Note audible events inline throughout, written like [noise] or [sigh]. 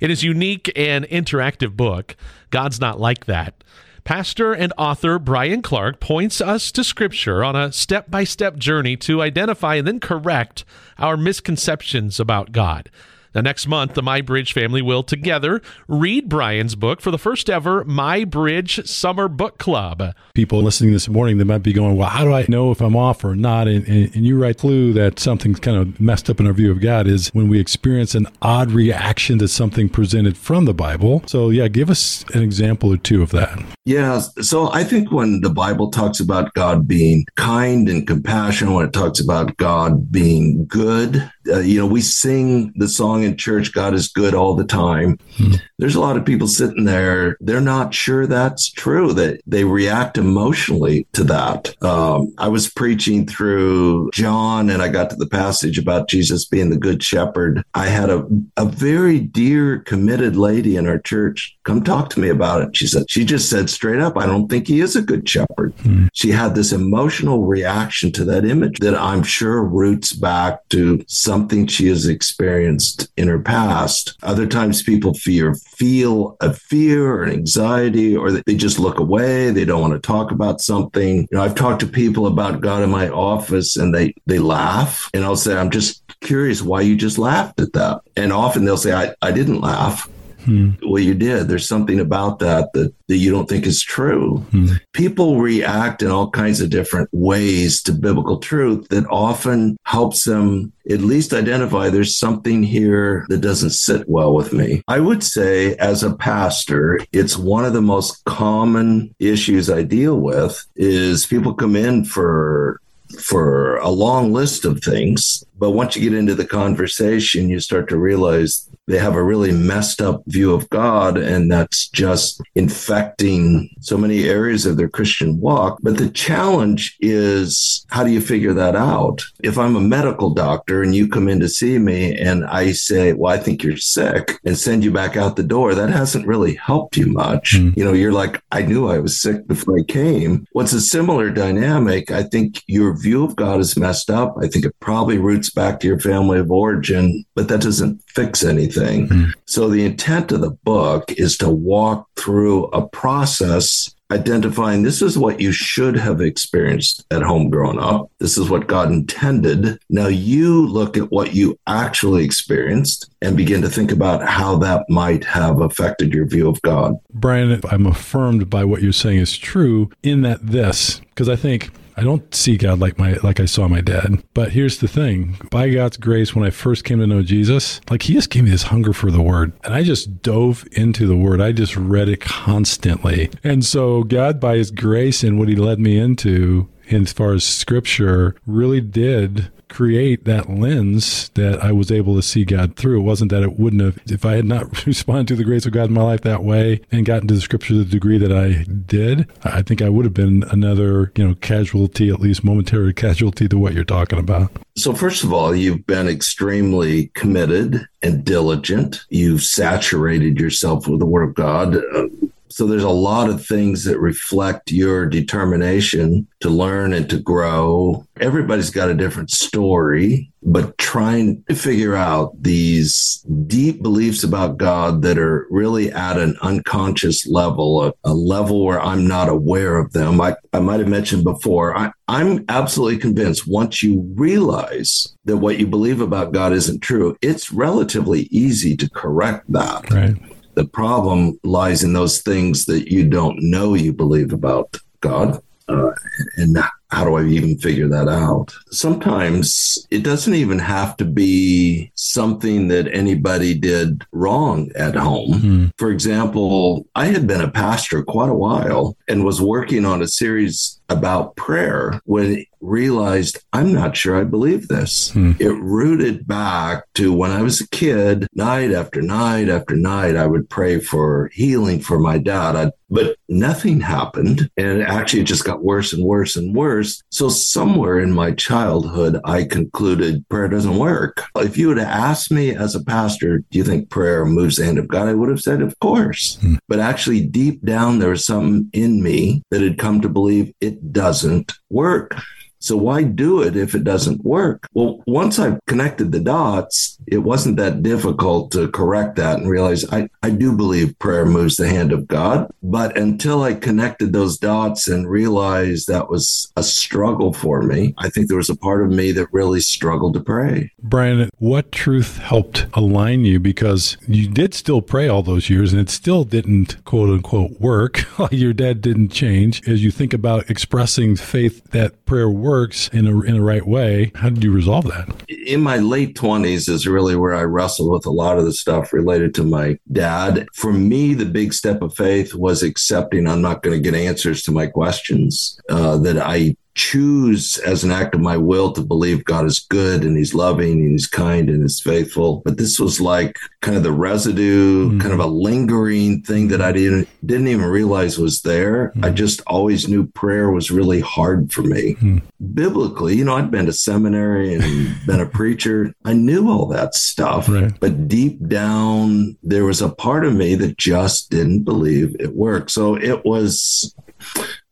In his unique and interactive book, God's Not Like That, Pastor and author Bryan Clark points us to Scripture on a step by step journey to identify and then correct our misconceptions about God. Now, next month, the My Bridge family will together read Bryan's book for the first ever My Bridge Summer Book Club. People listening this morning, they might be going, Well, how do I know if I'm off or not? And, and, and you write clue that something's kind of messed up in our view of God is when we experience an odd reaction to something presented from the Bible. So, yeah, give us an example or two of that. Yeah. So, I think when the Bible talks about God being kind and compassionate, when it talks about God being good, uh, you know, we sing the song in church, God is good all the time. Hmm. There's a lot of people sitting there, they're not sure that's true, that they react emotionally to that. Um, I was preaching through John and I got to the passage about Jesus being the good shepherd. I had a, a very dear, committed lady in our church come talk to me about it. She said, she just said straight up, I don't think he is a good shepherd. Hmm. She had this emotional reaction to that image that I'm sure roots back to something she has experienced in her past. Other times people fear, feel a fear or an anxiety, or they just look away. They don't want to talk about something. You know, I've talked to people about God in my office and they, they laugh and I'll say, I'm just curious why you just laughed at that. And often they'll say, I, I didn't laugh. Hmm. Well, you did. There's something about that that, that you don't think is true. Hmm. People react in all kinds of different ways to biblical truth that often helps them at least identify there's something here that doesn't sit well with me. I would say, as a pastor, it's one of the most common issues I deal with is people come in for for a long list of things. But once you get into the conversation, you start to realize they have a really messed up view of God, and that's just infecting so many areas of their Christian walk. But the challenge is how do you figure that out? If I'm a medical doctor and you come in to see me and I say, Well, I think you're sick, and send you back out the door, that hasn't really helped you much. Mm. You know, you're like, I knew I was sick before I came. What's a similar dynamic? I think your view of God is messed up. I think it probably roots back to your family of origin, but that doesn't fix anything. Mm. So the intent of the book is to walk through a process identifying this is what you should have experienced at home growing up. This is what God intended. Now you look at what you actually experienced and begin to think about how that might have affected your view of God. Bryan, I'm affirmed by what you're saying is true in that this, because I think I don't see God like my like I saw my dad. But here's the thing: by God's grace, when I first came to know Jesus, like He just gave me this hunger for the Word, and I just dove into the Word. I just read it constantly, and so God, by His grace and what He led me into, as far as Scripture, really did create that lens that I was able to see God through. It wasn't that it wouldn't have, if I had not [laughs] responded to the grace of God in my life that way and gotten to the scripture to the degree that I did, I think I would have been another, you know, casualty, at least momentary [laughs] casualty to what you're talking about. So, first of all, you've been extremely committed and diligent. You've saturated yourself with the Word of God. Uh, so there's a lot of things that reflect your determination to learn and to grow. Everybody's got a different story, but trying to figure out these deep beliefs about God that are really at an unconscious level, a, a level where I'm not aware of them. I, I might have mentioned before, I, I'm absolutely convinced once you realize that what you believe about God isn't true, it's relatively easy to correct that. Right. The problem lies in those things that you don't know you believe about God. Uh, and how do I even figure that out? Sometimes it doesn't even have to be something that anybody did wrong at home. Mm-hmm. For example, I had been a pastor quite a while and was working on a series about prayer when realized I'm not sure I believe this. Hmm. It rooted back to when I was a kid, night after night after night, I would pray for healing for my dad. I'd, but nothing happened. And it actually just got worse and worse and worse. So somewhere in my childhood, I concluded prayer doesn't work. If you had asked me as a pastor, do you think prayer moves the hand of God? I would have said, of course. Hmm. But actually deep down, there was something in me that had come to believe it doesn't work. So why do it if it doesn't work? Well, once I've connected the dots, it wasn't that difficult to correct that and realize I, I do believe prayer moves the hand of God. But until I connected those dots and realized that was a struggle for me, I think there was a part of me that really struggled to pray. Bryan, what truth helped align you? Because you did still pray all those years and it still didn't quote unquote work. [laughs] Your dad didn't change. As you think about expressing faith that prayer works in a, in the right way, how did you resolve that? In my late 20s is really where I wrestled with a lot of the stuff related to my dad. For me, the big step of faith was accepting I'm not going to get answers to my questions, uh, that I choose as an act of my will to believe God is good and he's loving and he's kind and he's faithful. But this was like kind of the residue, mm. kind of a lingering thing that I didn't didn't even realize was there. Mm. I just always knew prayer was really hard for me. Mm. Biblically, you know, I'd been to seminary and [laughs] been a preacher. I knew all that stuff. Right. But deep down there was a part of me that just didn't believe it worked. So it was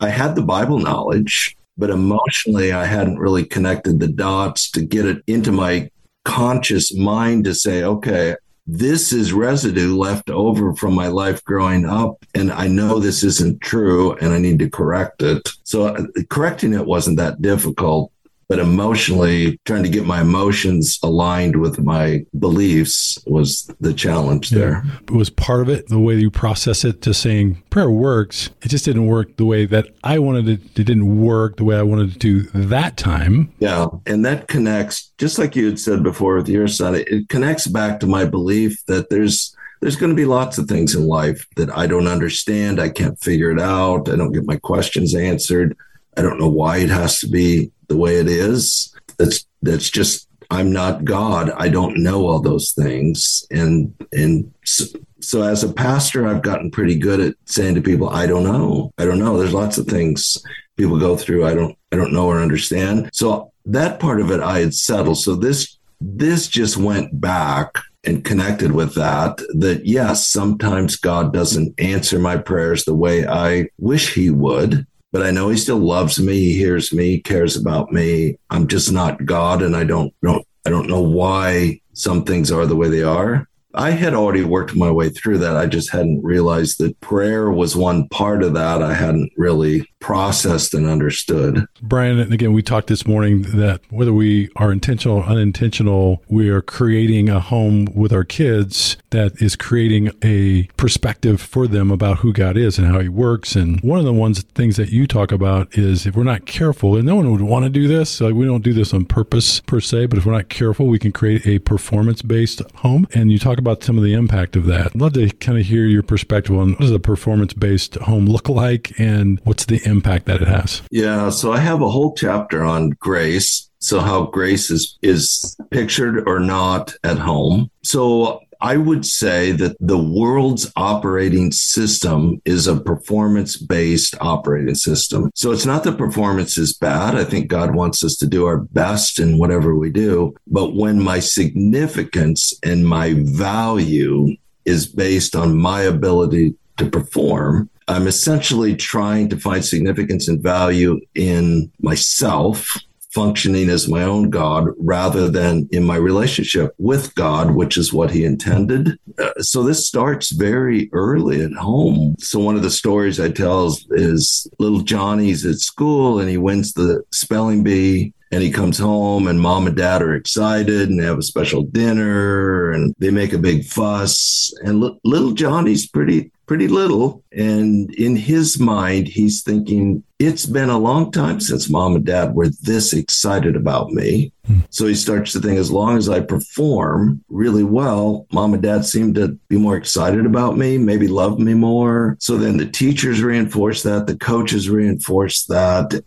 I had the Bible knowledge but emotionally, I hadn't really connected the dots to get it into my conscious mind to say, okay, this is residue left over from my life growing up. And I know this isn't true and I need to correct it. So uh, correcting it wasn't that difficult but emotionally trying to get my emotions aligned with my beliefs was the challenge there. It was part of it, the way you process it to saying prayer works. It just didn't work the way that I wanted it. It didn't work the way I wanted it to that time. Yeah. And that connects, just like you had said before with your son, it, it connects back to my belief that there's there's going to be lots of things in life that I don't understand. I can't figure it out. I don't get my questions answered. I don't know why it has to be the way it is. That's that's just I'm not God. I don't know all those things. And and so, so, as a pastor, I've gotten pretty good at saying to people, I don't know. I don't know. There's lots of things people go through. I don't I don't know or understand. So that part of it I had settled. So this this just went back and connected with that that yes sometimes god doesn't answer my prayers the way i wish he would but I know he still loves me. He hears me, cares about me. I'm just not God, and I don't know. I don't know why some things are the way they are. I had already worked my way through that. I just hadn't realized that prayer was one part of that. I hadn't really processed and understood. Bryan, and again, we talked this morning that whether we are intentional or unintentional, we are creating a home with our kids that is creating a perspective for them about who God is and how He works. And one of the ones things that you talk about is if we're not careful, and no one would want to do this, like we don't do this on purpose per se, but if we're not careful, we can create a performance based home. And you talk about some of the impact of that. I'd love to kind of hear your perspective on what does a performance based home look like and what's the impact that it has. Yeah, so I have a whole chapter on grace. So how grace is is pictured or not at home. So I would say that the world's operating system is a performance based operating system. So it's not that performance is bad. I think God wants us to do our best in whatever we do. But when my significance and my value is based on my ability to perform, I'm essentially trying to find significance and value in myself functioning as my own God rather than in my relationship with God, which is what he intended. Uh, so this starts very early at home. So one of the stories I tell is, is little Johnny's at school and he wins the spelling bee and he comes home and mom and dad are excited and they have a special dinner and they make a big fuss and little johnny's pretty pretty little. And in his mind, he's thinking, it's been a long time since mom and dad were this excited about me. Hmm. So he starts to think, as long as I perform really well, mom and dad seem to be more excited about me, maybe love me more. So then the teachers reinforce that, the coaches reinforce that.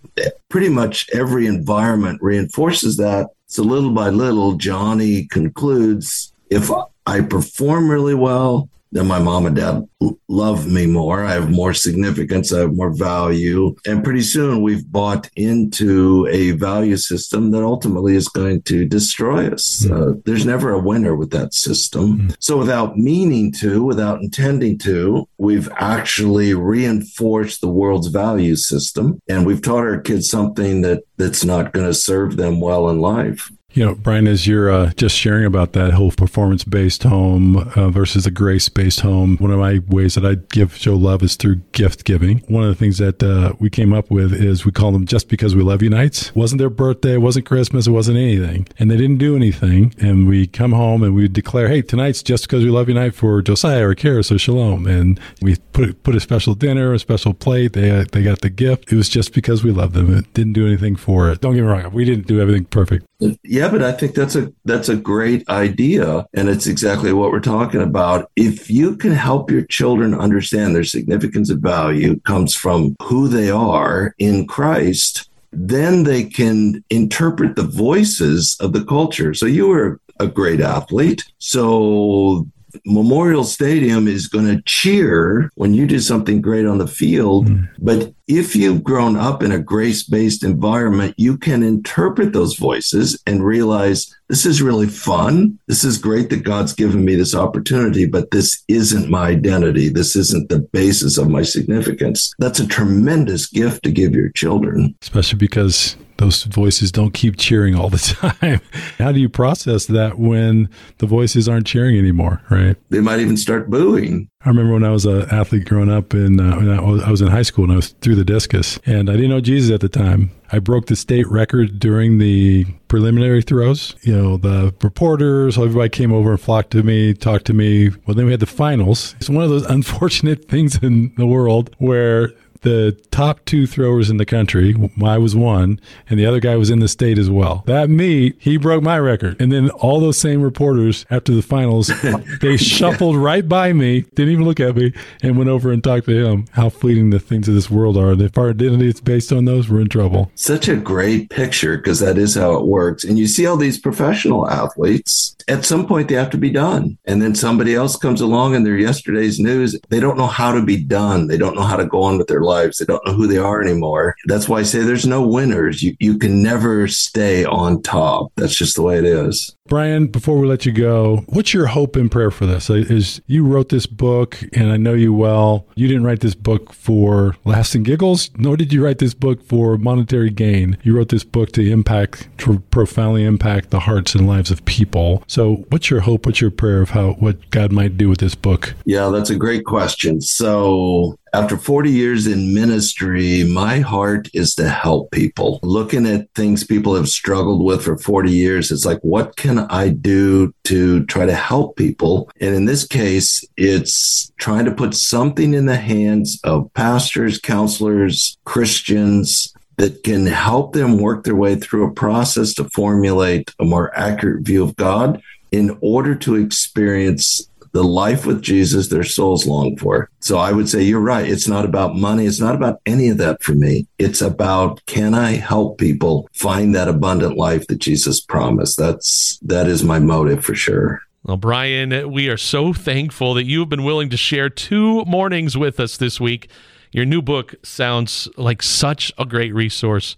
Pretty much every environment reinforces that. So little by little, Johnny concludes if I perform really well, that my mom and dad love me more. I have more significance. I have more value. And pretty soon we've bought into a value system that ultimately is going to destroy us. Mm-hmm. Uh, there's never a winner with that system. Mm-hmm. So without meaning to, without intending to, we've actually reinforced the world's value system. And we've taught our kids something that that's not going to serve them well in life. You know, Bryan, as you're uh, just sharing about that whole performance based home uh, versus a grace based home, one of my ways that I give show love is through gift giving. One of the things that uh, we came up with is we call them just because we love you nights. It wasn't their birthday, it wasn't Christmas, it wasn't anything. And they didn't do anything. And we come home and we declare, hey, tonight's just because we love you night for Josiah or Karis or Shalom. And we put put a special dinner, a special plate. They, uh, they got the gift. It was just because we love them. It didn't do anything for it. Don't get me wrong, we didn't do everything perfect. Yeah, but I think that's a that's a great idea and it's exactly what we're talking about. If you can help your children understand their significance of value comes from who they are in Christ, then they can interpret the voices of the culture. So you were a great athlete. So Memorial Stadium is going to cheer when you do something great on the field. Mm. But if you've grown up in a grace based environment, you can interpret those voices and realize this is really fun. This is great that God's given me this opportunity, but this isn't my identity. This isn't the basis of my significance. That's a tremendous gift to give your children. Especially because those voices don't keep cheering all the [laughs] time. How do you process that when the voices aren't cheering anymore, right? They might even start booing. I remember when I was an athlete growing up, and uh, I was in high school and I was threw the discus, and I didn't know Jesus at the time. I broke the state record during the preliminary throws. You know, the reporters, everybody came over and flocked to me, talked to me. Well, then we had the finals. It's one of those [laughs] unfortunate things in the world where the top two throwers in the country. I was one, and the other guy was in the state as well. That meet, he broke my record. And then all those same reporters after the finals, [laughs] they shuffled right by me, didn't even look at me, and went over and talked to him. How fleeting the things of this world are. And if our identity is based on those, we're in trouble. Such a great picture because that is how it works. And you see all these professional athletes, at some point they have to be done. And then somebody else comes along and they're yesterday's news. They don't know how to be done. They don't know how to go on with their lives. They don't know who they are anymore. That's why I say there's no winners. You, you can never stay on top. That's just the way it is. Bryan, before we let you go, what's your hope and prayer for this? Is you wrote this book, and I know you well. You didn't write this book for laughs and giggles, nor did you write this book for monetary gain. You wrote this book to impact, to profoundly impact the hearts and lives of people. So, what's your hope? What's your prayer of how what God might do with this book? Yeah, that's a great question. So, after 40 years in ministry, my heart is to help people. Looking at things people have struggled with for 40 years, it's like, what can I do to try to help people? And in this case, it's trying to put something in the hands of pastors, counselors, Christians, that can help them work their way through a process to formulate a more accurate view of God in order to experience the life with Jesus their souls long for. So I would say you're right. It's not about money. It's not about any of that for me. It's about can I help people find that abundant life that Jesus promised? That's that is my motive for sure. Well, Bryan, we are so thankful that you've been willing to share two mornings with us this week. Your new book sounds like such a great resource.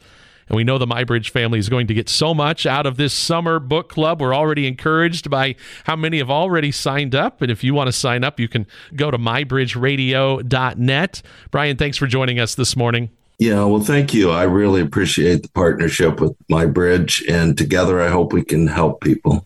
And we know the MyBridge family is going to get so much out of this summer book club. We're already encouraged by how many have already signed up. And if you want to sign up, you can go to mybridgeradio.net. Bryan, thanks for joining us this morning. Yeah, well, thank you. I really appreciate the partnership with MyBridge. And together, I hope we can help people.